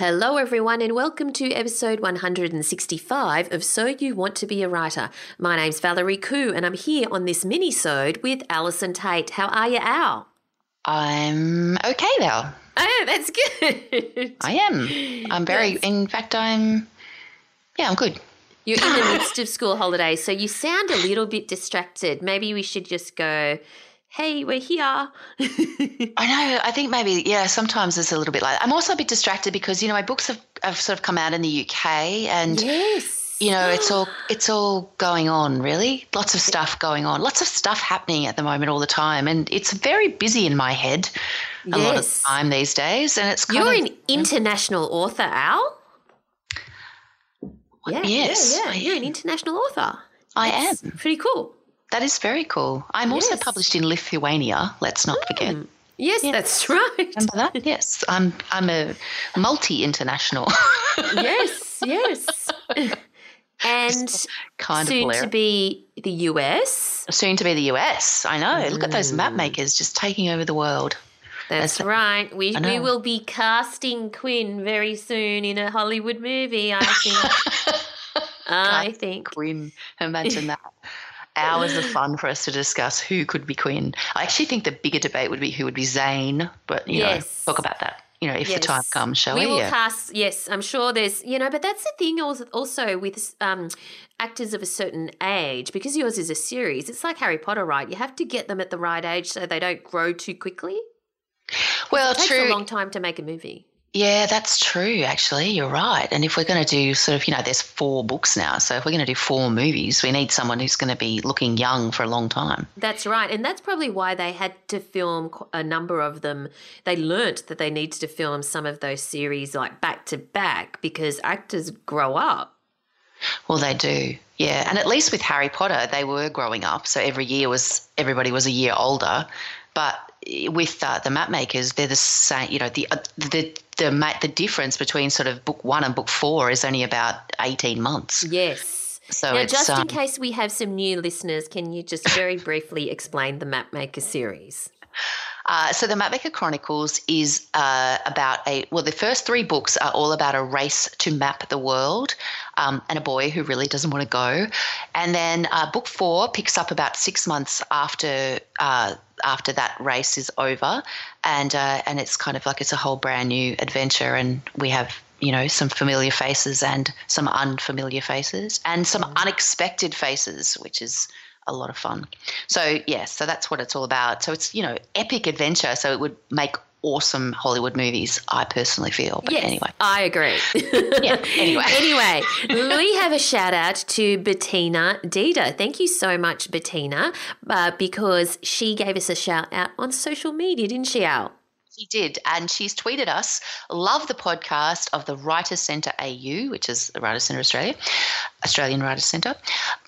Hello, everyone, and welcome to episode 165 of So You Want to Be a Writer. My name's Valerie Khoo, and I'm here on this mini-sode with Allison Tait. How are you, Al? I'm okay, Val. Oh, that's good. I am. I'm very, Yes. in fact, I'm, yeah, I'm good. You're in the midst of school holidays, so you sound a little bit distracted. Maybe we should just go, hey, we're here. I know. I think maybe, yeah, sometimes it's a little bit like I'm also a bit distracted because, you know, my books have, have sort of come out in the UK and, yes. you know, it's all, it's all going on really. Lots of stuff going on. Lots of stuff happening at the moment all the time. And it's very busy in my head a lot of the time these days. And it's kind You're of, an international author, Al. Yeah, Yes, yeah, yeah. You're an international author. I That's am. Pretty cool. That is very cool. I'm also published in Lithuania. Let's not forget. Yes, that's right. Remember that? Yes, I'm I'm a multi-international yes, yes. and kind of soon to be the US. Soon to be the US. I know. Look at those Mm. map makers just taking over the world. That's That's- right. We we will be casting Quinn very soon in a Hollywood movie. I think. I think. Quinn, imagine that. Hours of fun for us to discuss who could be Quinn. I actually think the bigger debate would be who would be Zane, but you Yes. know, talk about that. You know, if the time comes, shall we? we will Yeah. cast. Yes, I'm sure there's you know, but that's the thing also, also with um, actors of a certain age because yours is a series. It's like Harry Potter, right? You have to get them at the right age so they don't grow too quickly. well, It takes true. a long time to make a movie. Yeah, that's true, actually. You're right. And if we're going to do sort of, you know, there's four books now. So if we're going to do four movies, we need someone who's going to be looking young for a long time. That's right. And that's probably why they had to film a number of them. They learnt that they needed to film some of those series like back to back because actors grow up. Well, they do. Yeah. And at least with Harry Potter, they were growing up. So every year was, everybody was a year older. But with uh, the map makers, they're the same, you know, the, uh, the, the, ma- the difference between sort of book one and book four is only about 18 months. Yes. So now, it's, just in um, case we have some new listeners, can you just very briefly explain the Mapmaker series? Uh, so the Mapmaker Chronicles is uh, about a well, the first three books are all about a race to map the world, um, and a boy who really doesn't want to go. And then uh, book four picks up about six months after uh, after that race is over, and uh, and it's kind of like it's a whole brand new adventure, and we have. You know, some familiar faces and some unfamiliar faces, and some unexpected faces, which is a lot of fun. So yes, so that's what it's all about. So it's you know epic adventure. So it would make awesome Hollywood movies. I personally feel. But yes, anyway, I agree. yeah. Anyway, anyway, we have a shout out to Bettina Dita. Thank you so much, Bettina, uh, because she gave us a shout out on social media, didn't she, Al? she did, and she's tweeted us. Love the podcast of the Writers Centre AU, which is the Writers Centre Australia, Australian Writers Centre.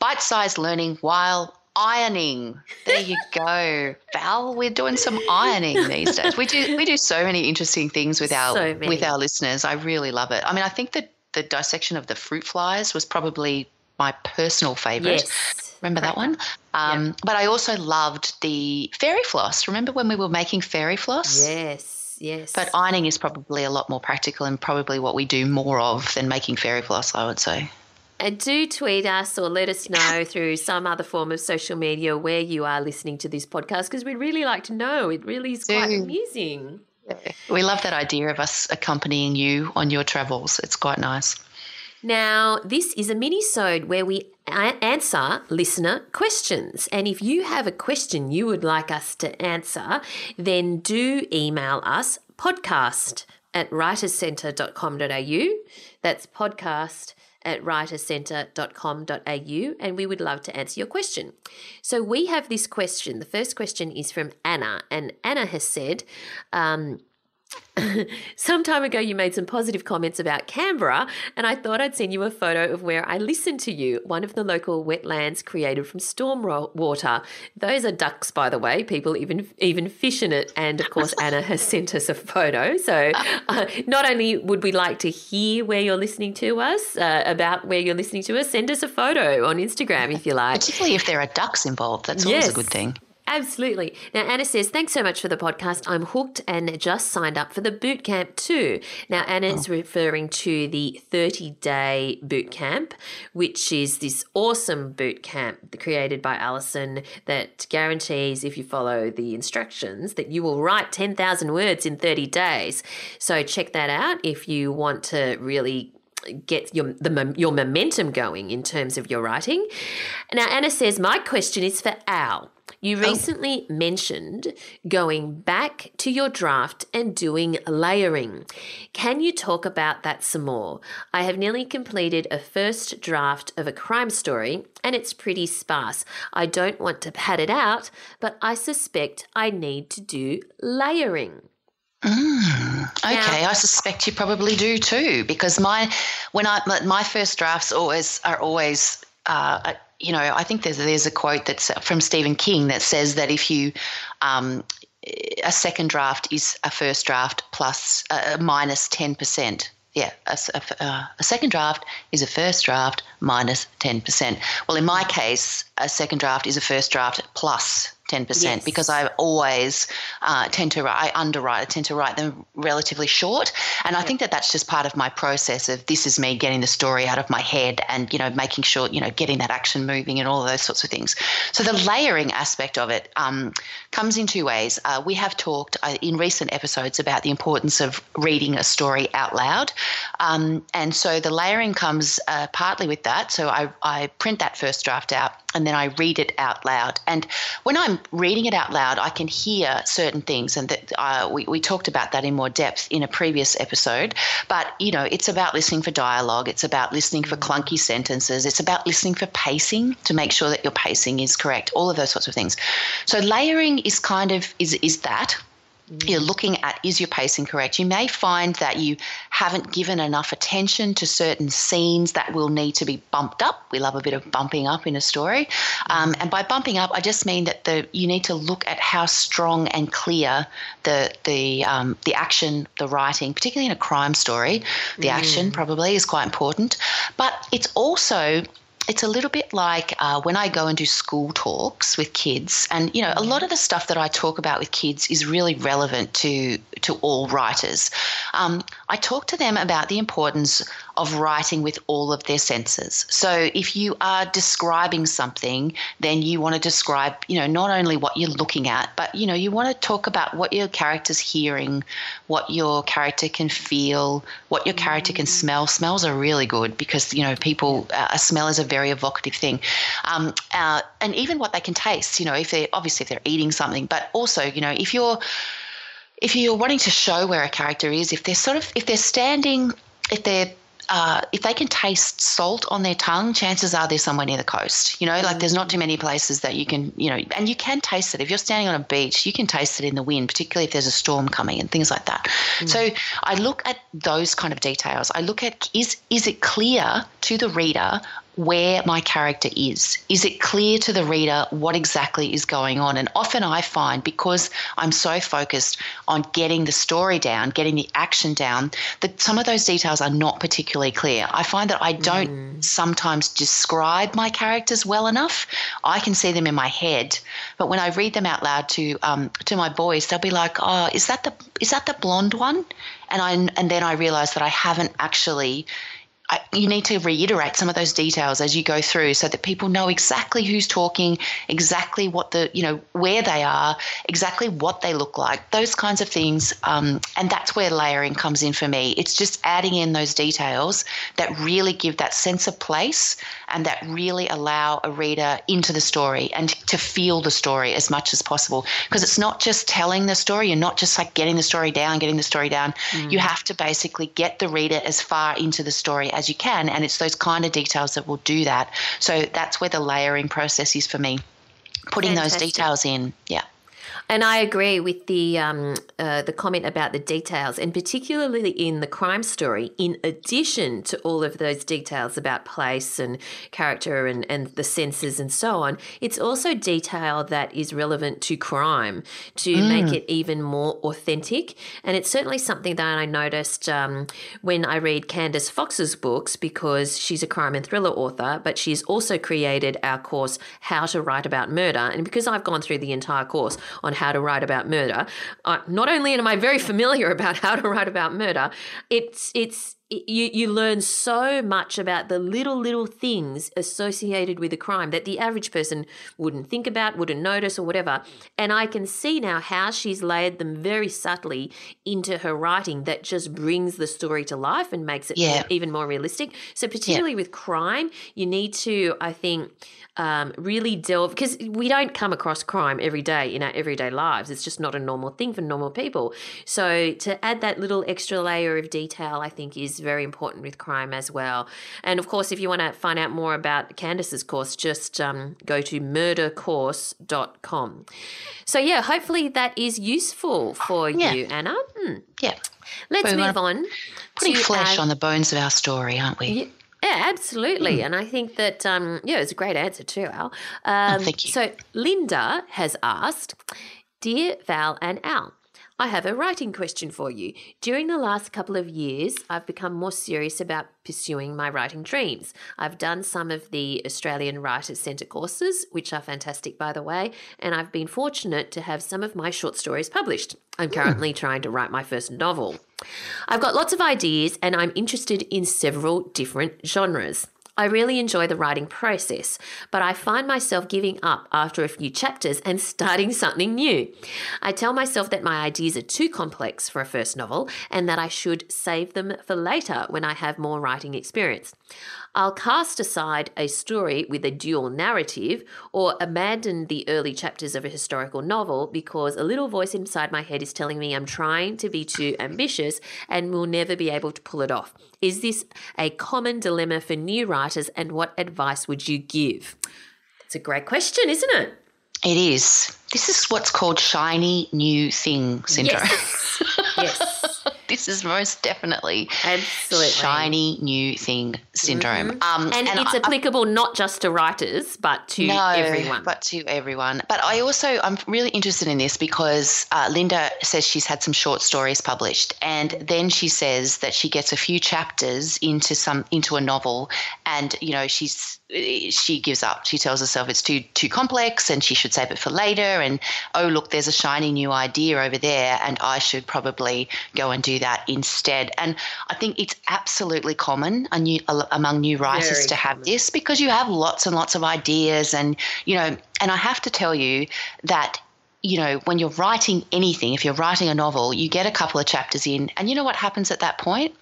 Bite-sized learning while. Ironing. There you go, Val. We're doing some ironing these days. We do we do so many interesting things with our So with our listeners. I really love it. I mean, I think that the dissection of the fruit flies was probably my personal favourite. Yes. Remember that one? Um, But I also loved the fairy floss. Remember when we were making fairy floss? Yes. Yes. But ironing is probably a lot more practical and probably what we do more of than making fairy floss, I would say. And do tweet us or let us know through some other form of social media where you are listening to this podcast because we'd really like to know. It really is quite amusing. We love that idea of us accompanying you on your travels. It's quite nice. Now, this is a mini-sode where we a- answer listener questions. And if you have a question you would like us to answer, then do email us podcast at writerscentre.com.au. That's podcast at writerscentre.com.au and we would love to answer your question. So we have this question. The first question is from Anna, and Anna has said, um, some time ago, you made some positive comments about Canberra, and I thought I'd send you a photo of where I listened to you, one of the local wetlands created from storm water. Those are ducks, by the way. People even even fish in it. And of course, Anna has sent us a photo. So uh, not only would we like to hear where you're listening to us, uh, about where you're listening to us, send us a photo on Instagram if you like. Particularly if there are ducks involved. That's always yes. a good thing. Absolutely. Now, Anna says, thanks so much for the podcast. I'm hooked and just signed up for the boot camp too. Now, Anna is oh. referring to the 30 day boot camp, which is this awesome boot camp created by Allison that guarantees, if you follow the instructions, that you will write 10,000 words in 30 days. So, check that out if you want to really get your the your momentum going in terms of your writing. Now Anna says my question is for Al. You oh. recently oh. mentioned going back to your draft and doing layering. Can you talk about that some more? I have nearly completed a first draft of a crime story and it's pretty sparse. I don't want to pad it out, but I suspect I need to do layering. Mm, okay, now, I suspect you probably do too, because my when I my first drafts always are always uh, you know, I think there's there's a quote that's from Stephen King that says that if you um, a second draft is a first draft plus uh, minus ten percent. Yeah, a, a, uh, a, second draft is a first draft minus ten percent. Well, in my case, a second draft is a first draft plus 10% yes. because I always uh, tend to write, I underwrite, I tend to write them relatively short. And I think that that's just part of my process of this is me getting the story out of my head and, you know, making sure, you know, getting that action moving and all those sorts of things. So the layering aspect of it um, comes in two ways. Uh, we have talked uh, in recent episodes about the importance of reading a story out loud. Um, and so the layering comes uh, partly with that. So I, I print that first draft out and then I read it out loud. And when I'm reading it out loud, I can hear certain things, and that uh, we we talked about that in more depth in a previous episode. But you know, it's about listening for dialogue. It's about listening for clunky sentences. It's about listening for pacing to make sure that your pacing is correct. All of those sorts of things. So layering is kind of is is that you're looking at is your pacing correct? You may find that you haven't given enough attention to certain scenes that will need to be bumped up. We love a bit of bumping up in a story. Um, and by bumping up i just mean that the you need to look at how strong and clear the the um, the action the writing particularly in a crime story the mm. action probably is quite important. But it's also it's a little bit like uh, when I go and do school talks with kids, and you know, a lot of the stuff that I talk about with kids is really relevant to to all writers. Um, I talk to them about the importance of writing with all of their senses. So if you are describing something, then you want to describe, you know, not only what you're looking at, but you know, you want to talk about what your character's hearing, what your character can feel, what your character can smell. Smells are really good because you know, people uh, a smell is a very evocative thing, um, uh, and even what they can taste. You know, if they obviously if they're eating something, but also you know, if you're if you're wanting to show where a character is, if they're sort of if they're standing, if they're uh, if they can taste salt on their tongue, chances are they're somewhere near the coast. You know, like there's not too many places that you can, you know, and you can taste it. If you're standing on a beach, you can taste it in the wind, particularly if there's a storm coming and things like that. Mm. So I look at those kind of details. I look at is is it clear to the reader where my character is. Is it clear to the reader what exactly is going on? And often I find because I'm so focused on getting the story down, getting the action down, that some of those details are not particularly clear. I find that I don't mm. sometimes describe my characters well enough. I can see them in my head, but when I read them out loud to um, to my boys, they'll be like, "Oh, is that the is that the blonde one?" And I and then I realize that I haven't actually you need to reiterate some of those details as you go through so that people know exactly who's talking, exactly what the, you know, where they are, exactly what they look like, those kinds of things. Um, and that's where layering comes in for me. It's just adding in those details that really give that sense of place and that really allow a reader into the story and to feel the story as much as possible. Because it's not just telling the story, you're not just like getting the story down, getting the story down. Mm. You have to basically get the reader as far into the story as you can. And it's those kind of details that will do that. So that's where the layering process is for me. Putting Fantastic. those details in. Yeah. And I agree with the um, uh, the comment about the details, and particularly in the crime story. In addition to all of those details about place and character and, and the senses and so on, it's also detail that is relevant to crime to mm. make it even more authentic. And it's certainly something that I noticed um, when I read Candice Fox's books because she's a crime and thriller author, but she's also created our course How to Write About Murder, and because I've gone through the entire course on how to write about murder. Uh, not only am I very familiar about how to write about murder, it's it's you, you learn so much about the little, little things associated with a crime that the average person wouldn't think about, wouldn't notice, or whatever. And I can see now how she's layered them very subtly into her writing that just brings the story to life and makes it yeah. even more realistic. So, particularly yeah. with crime, you need to, I think, um, really delve because we don't come across crime every day in our everyday lives. It's just not a normal thing for normal people. So, to add that little extra layer of detail, I think, is very important with crime as well. And of course, if you want to find out more about Candice's course, just um, go to murdercourse.com. So, yeah, hopefully that is useful for yeah. you, Anna. Hmm. Yeah. Let's move on. Putting flesh our, on the bones of our story, aren't we? Yeah, yeah, absolutely. Mm. And I think that, um, yeah, it's a great answer too, Al. Um, oh, thank you. So Linda has asked Dear Val and Al, I have a writing question for you. During the last couple of years, I've become more serious about pursuing my writing dreams. I've done some of the Australian Writers Centre courses, which are fantastic, by the way, and I've been fortunate to have some of my short stories published. I'm hmm. currently trying to write my first novel. I've got lots of ideas, and I'm interested in several different genres. I really enjoy the writing process, but I find myself giving up after a few chapters and starting something new. I tell myself that my ideas are too complex for a first novel and that I should save them for later when I have more writing experience. I'll cast aside a story with a dual narrative or abandon the early chapters of a historical novel because a little voice inside my head is telling me I'm trying to be too ambitious and will never be able to pull it off. Is this a common dilemma for new writers and what advice would you give? It's a great question, isn't it? It is. This is what's called shiny new thing syndrome. Yes. yes. This is most definitely absolutely shiny new thing syndrome. Mm-hmm. Um, and, and, it's I, applicable I, not just to writers, but to no, everyone. But to everyone. But I also I'm really interested in this because uh, Linda says she's had some short stories published, and then she says that she gets a few chapters into some into a novel, and you know she's she gives up. She tells herself it's too too complex and she should save it for later. And oh look, there's a shiny new idea over there, and I should probably go and do that instead. And I think it's absolutely common among new writers Very to have this because you have lots and lots of ideas, and you know. And I have to tell you that you know, when you're writing anything, if you're writing a novel, you get a couple of chapters in, and you know what happens at that point?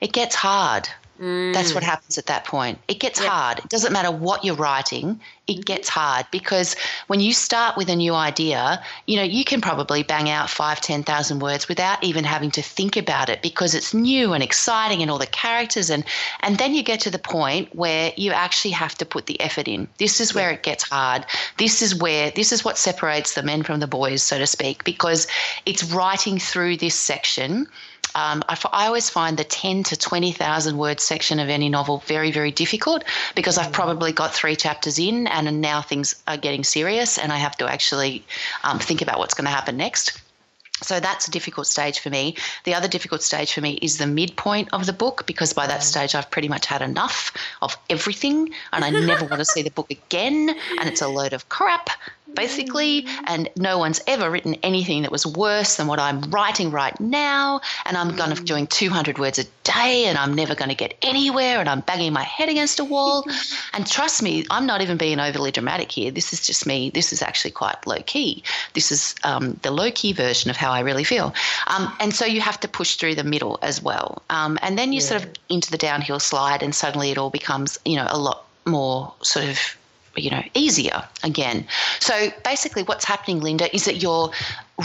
It gets hard. Mm. That's what happens at that point. It gets yep. hard. It doesn't matter what you're writing, it mm-hmm. gets hard because when you start with a new idea, you know, you can probably bang out five, 10,000 words without even having to think about it because it's new and exciting and all the characters. And, and then you get to the point where you actually have to put the effort in. This is where it gets hard. This is where, this is what separates the men from the boys, so to speak, because it's writing through this section um, I, I, always find the 10 to 20,000 word section of any novel very, very difficult because I've mm. probably got three chapters in and now things are getting serious and I have to actually um, think about what's going to happen next. So that's a difficult stage for me. The other difficult stage for me is the midpoint of the book because by that mm. stage I've pretty much had enough of everything and I never want to see the book again and it's a load of crap basically, and no one's ever written anything that was worse than what I'm writing right now. And I'm going to doing 200 words a day, and I'm never going to get anywhere, and I'm banging my head against a wall. and trust me, I'm not even being overly dramatic here. This is just me. This is actually quite low key. This is um, the low key version of how I really feel. Um, and so you have to push through the middle as well. Um, and then you yeah. sort of into the downhill slide, and suddenly it all becomes, you know, a lot more sort of you know easier again so basically what's happening linda is that you're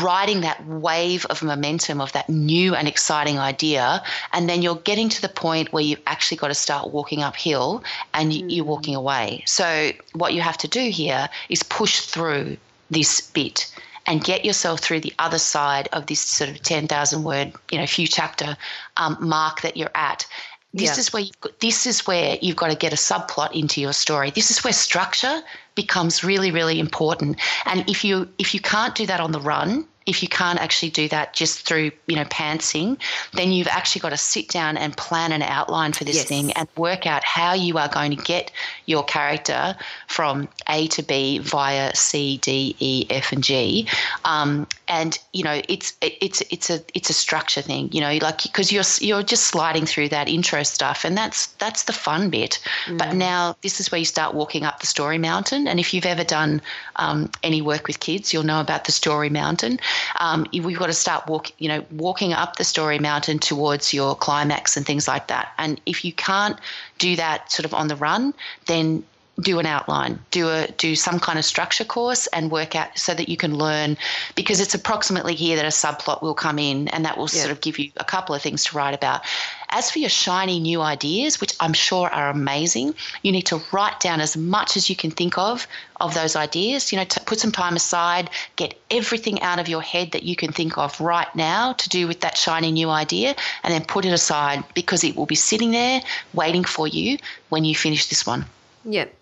riding that wave of momentum of that new and exciting idea and then you're getting to the point where you've actually got to start walking uphill and you're walking away so what you have to do here is push through this bit and get yourself through the other side of this sort of 10,000 word, you know, few chapter um, mark that you're at. This yeah. is where you've got, this is where you've got to get a subplot into your story. This is where structure becomes really, really important. And if you if you can't do that on the run, if you can't actually do that just through you know pantsing then you've actually got to sit down and plan an outline for this yes. thing and work out how you are going to get your character from a to b via c d e f and g um, and you know it's it's it's a it's a structure thing you know like because you're you're just sliding through that intro stuff and that's that's the fun bit mm. but now this is where you start walking up the story mountain and if you've ever done um, any work with kids you'll know about the story mountain um, we've got to start walk, you know, walking up the story mountain towards your climax and things like that. And if you can't do that sort of on the run, then do an outline, do a do some kind of structure course and work out so that you can learn because it's approximately here that a subplot will come in and that will yeah. sort of give you a couple of things to write about. As for your shiny new ideas, which I'm sure are amazing, you need to write down as much as you can think of of those ideas. You know, put some time aside, get everything out of your head that you can think of right now to do with that shiny new idea, and then put it aside because it will be sitting there waiting for you when you finish this one. Yep.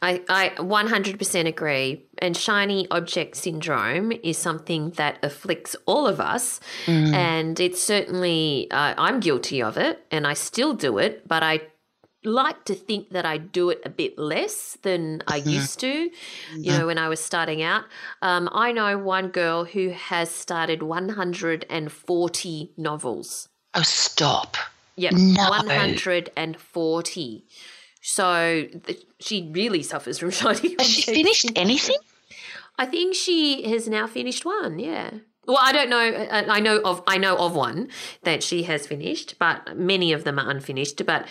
I, I 100% agree. And shiny object syndrome is something that afflicts all of us. Mm. And it's certainly, uh, I'm guilty of it and I still do it, but I like to think that I do it a bit less than I mm-hmm. used to, you know, when I was starting out. Um, I know one girl who has started 140 novels. Oh, stop. Yep, no. 140. So the, she really suffers from shiny. Has she finished anything? I think she has now finished one. Yeah. Well, I don't know. Uh, I know of I know of one that she has finished, but many of them are unfinished. But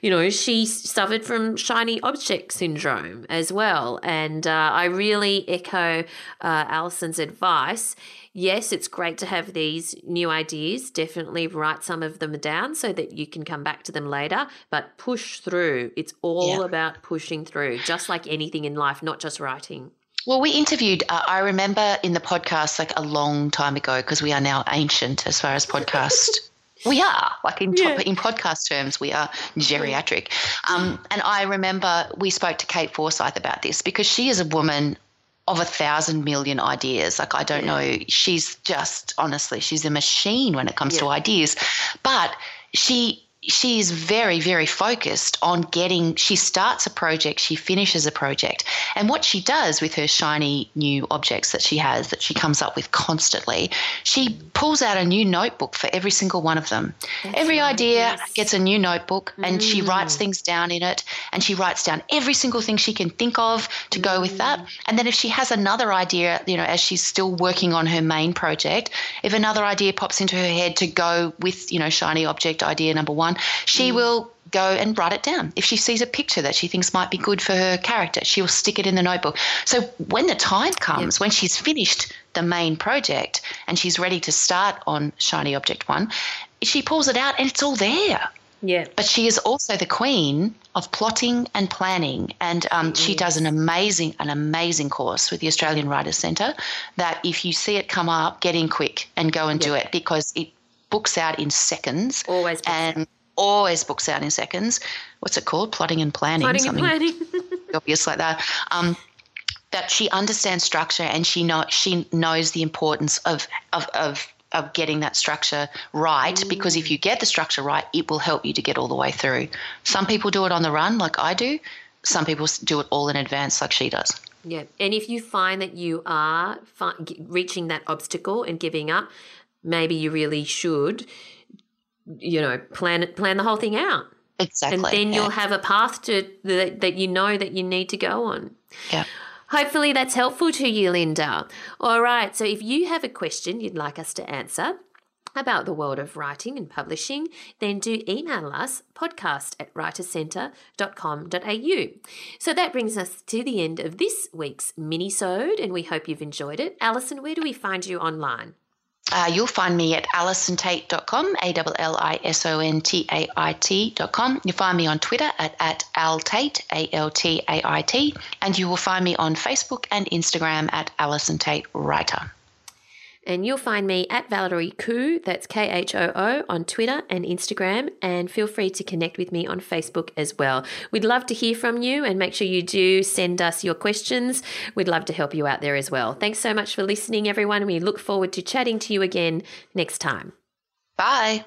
you know, she suffered from shiny object syndrome as well, and uh, I really echo uh, Allison's advice. Yes, it's great to have these new ideas. Definitely write some of them down so that you can come back to them later. But push through. It's all yeah. about pushing through, just like anything in life, not just writing. Well, we interviewed, uh, I remember in the podcast like a long time ago, because we are now ancient as far as podcast. we are, like in, yeah. in podcast terms, we are geriatric. Um, and I remember we spoke to Kate Forsyth about this because she is a woman of a thousand million ideas. Like, I don't yeah. know, she's just, honestly, she's a machine when it comes yeah. to ideas. But she she is very, very focused on getting, she starts a project, she finishes a project. And what she does with her shiny new objects that she has, that she comes up with constantly, she pulls out a new notebook for every single one of them. That's every right, idea yes. gets a new notebook and mm. she writes things down in it and she writes down every single thing she can think of to mm. go with that. Mm. And then if she has another idea, you know, as she's still working on her main project, if another idea pops into her head to go with, you know, shiny object idea number one, she mm. will go and write it down. If she sees a picture that she thinks might be good for her character, she'll stick it in the notebook. So when the time comes, yep. when she's finished the main project and she's ready to start on Shiny Object One, she pulls it out and it's all there. Yeah. But she is also the queen of plotting and planning. And um, she does an amazing, an amazing course with the Australian Writers Centre that if you see it come up, get in quick and go and do it because it books out in seconds. Always. And always books out in seconds. What's it called? Plotting and planning. Plotting something and planning. obvious like that. Um, that she understands structure and she know she knows the importance of of of of getting that structure right mm. because if you get the structure right it will help you to get all the way through some people do it on the run like i do some people do it all in advance, like she does. Yeah. And if you find that you are fi- reaching that obstacle and giving up, maybe you really should, you know, plan plan the whole thing out. Exactly. And then yeah. you'll have a path to that, that you know that you need to go on. Yeah. Hopefully that's helpful to you, Linda. All right. So if you have a question you'd like us to answer, about the world of writing and publishing, then do email us podcast at writercentre.com.au. So that brings us to the end of this week's mini-sode and we hope you've enjoyed it. Allison, where do we find you online? Uh, you'll find me at allisontait.com, A L L I S O N T A I T.com. You'll find me on Twitter at, at altait, A L T A I T, and you will find me on Facebook and Instagram at Allison Tait Writer. And you'll find me at Valerie Khoo, that's K H O O, on Twitter and Instagram. And feel free to connect with me on Facebook as well. We'd love to hear from you and make sure you do send us your questions. We'd love to help you out there as well. Thanks so much for listening, everyone. We look forward to chatting to you again next time. Bye.